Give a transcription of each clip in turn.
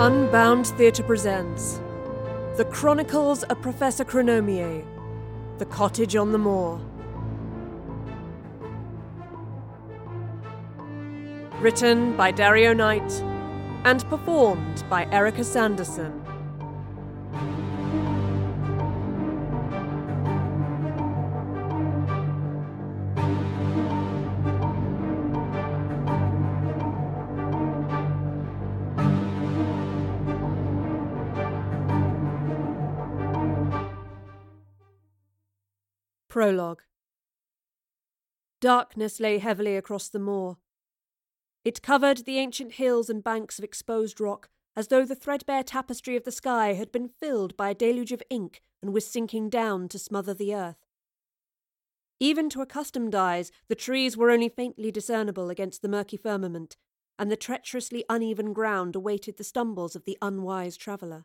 Unbound Theatre presents The Chronicles of Professor Chronomier, The Cottage on the Moor. Written by Dario Knight and performed by Erica Sanderson. Prologue Darkness lay heavily across the moor. It covered the ancient hills and banks of exposed rock as though the threadbare tapestry of the sky had been filled by a deluge of ink and was sinking down to smother the earth. Even to accustomed eyes, the trees were only faintly discernible against the murky firmament, and the treacherously uneven ground awaited the stumbles of the unwise traveller.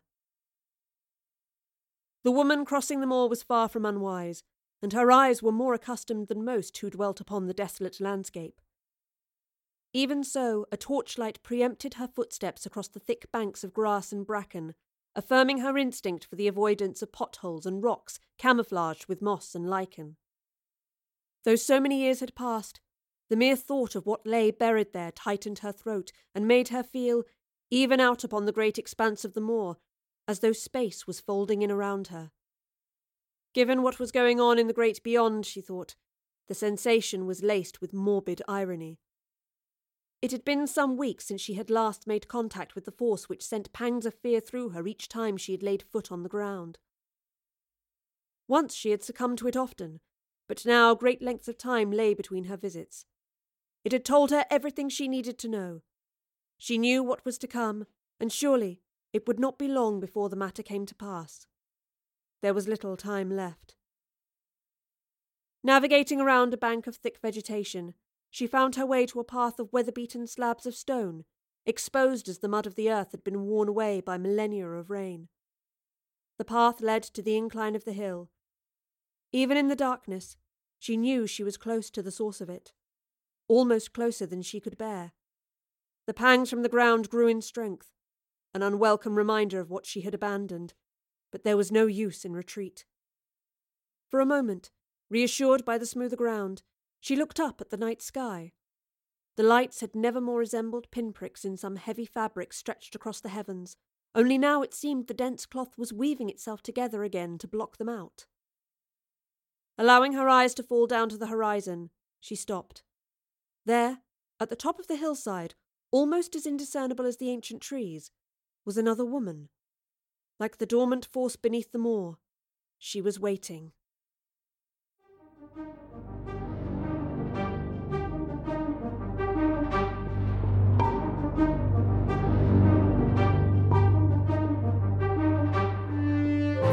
The woman crossing the moor was far from unwise and her eyes were more accustomed than most who dwelt upon the desolate landscape. Even so, a torchlight preempted her footsteps across the thick banks of grass and bracken, affirming her instinct for the avoidance of potholes and rocks camouflaged with moss and lichen. Though so many years had passed, the mere thought of what lay buried there tightened her throat and made her feel, even out upon the great expanse of the moor, as though space was folding in around her. Given what was going on in the great beyond, she thought, the sensation was laced with morbid irony. It had been some weeks since she had last made contact with the force which sent pangs of fear through her each time she had laid foot on the ground. Once she had succumbed to it often, but now great lengths of time lay between her visits. It had told her everything she needed to know. She knew what was to come, and surely it would not be long before the matter came to pass. There was little time left. Navigating around a bank of thick vegetation, she found her way to a path of weather beaten slabs of stone, exposed as the mud of the earth had been worn away by millennia of rain. The path led to the incline of the hill. Even in the darkness, she knew she was close to the source of it, almost closer than she could bear. The pangs from the ground grew in strength, an unwelcome reminder of what she had abandoned but there was no use in retreat. For a moment, reassured by the smoother ground, she looked up at the night sky. The lights had never more resembled pinpricks in some heavy fabric stretched across the heavens, only now it seemed the dense cloth was weaving itself together again to block them out. Allowing her eyes to fall down to the horizon, she stopped. There, at the top of the hillside, almost as indiscernible as the ancient trees, was another woman. Like the dormant force beneath the moor, she was waiting.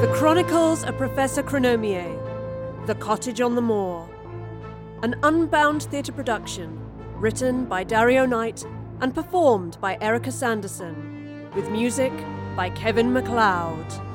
The Chronicles of Professor Chronomier, The Cottage on the Moor. An unbound theatre production, written by Dario Knight and performed by Erica Sanderson, with music by Kevin MacLeod.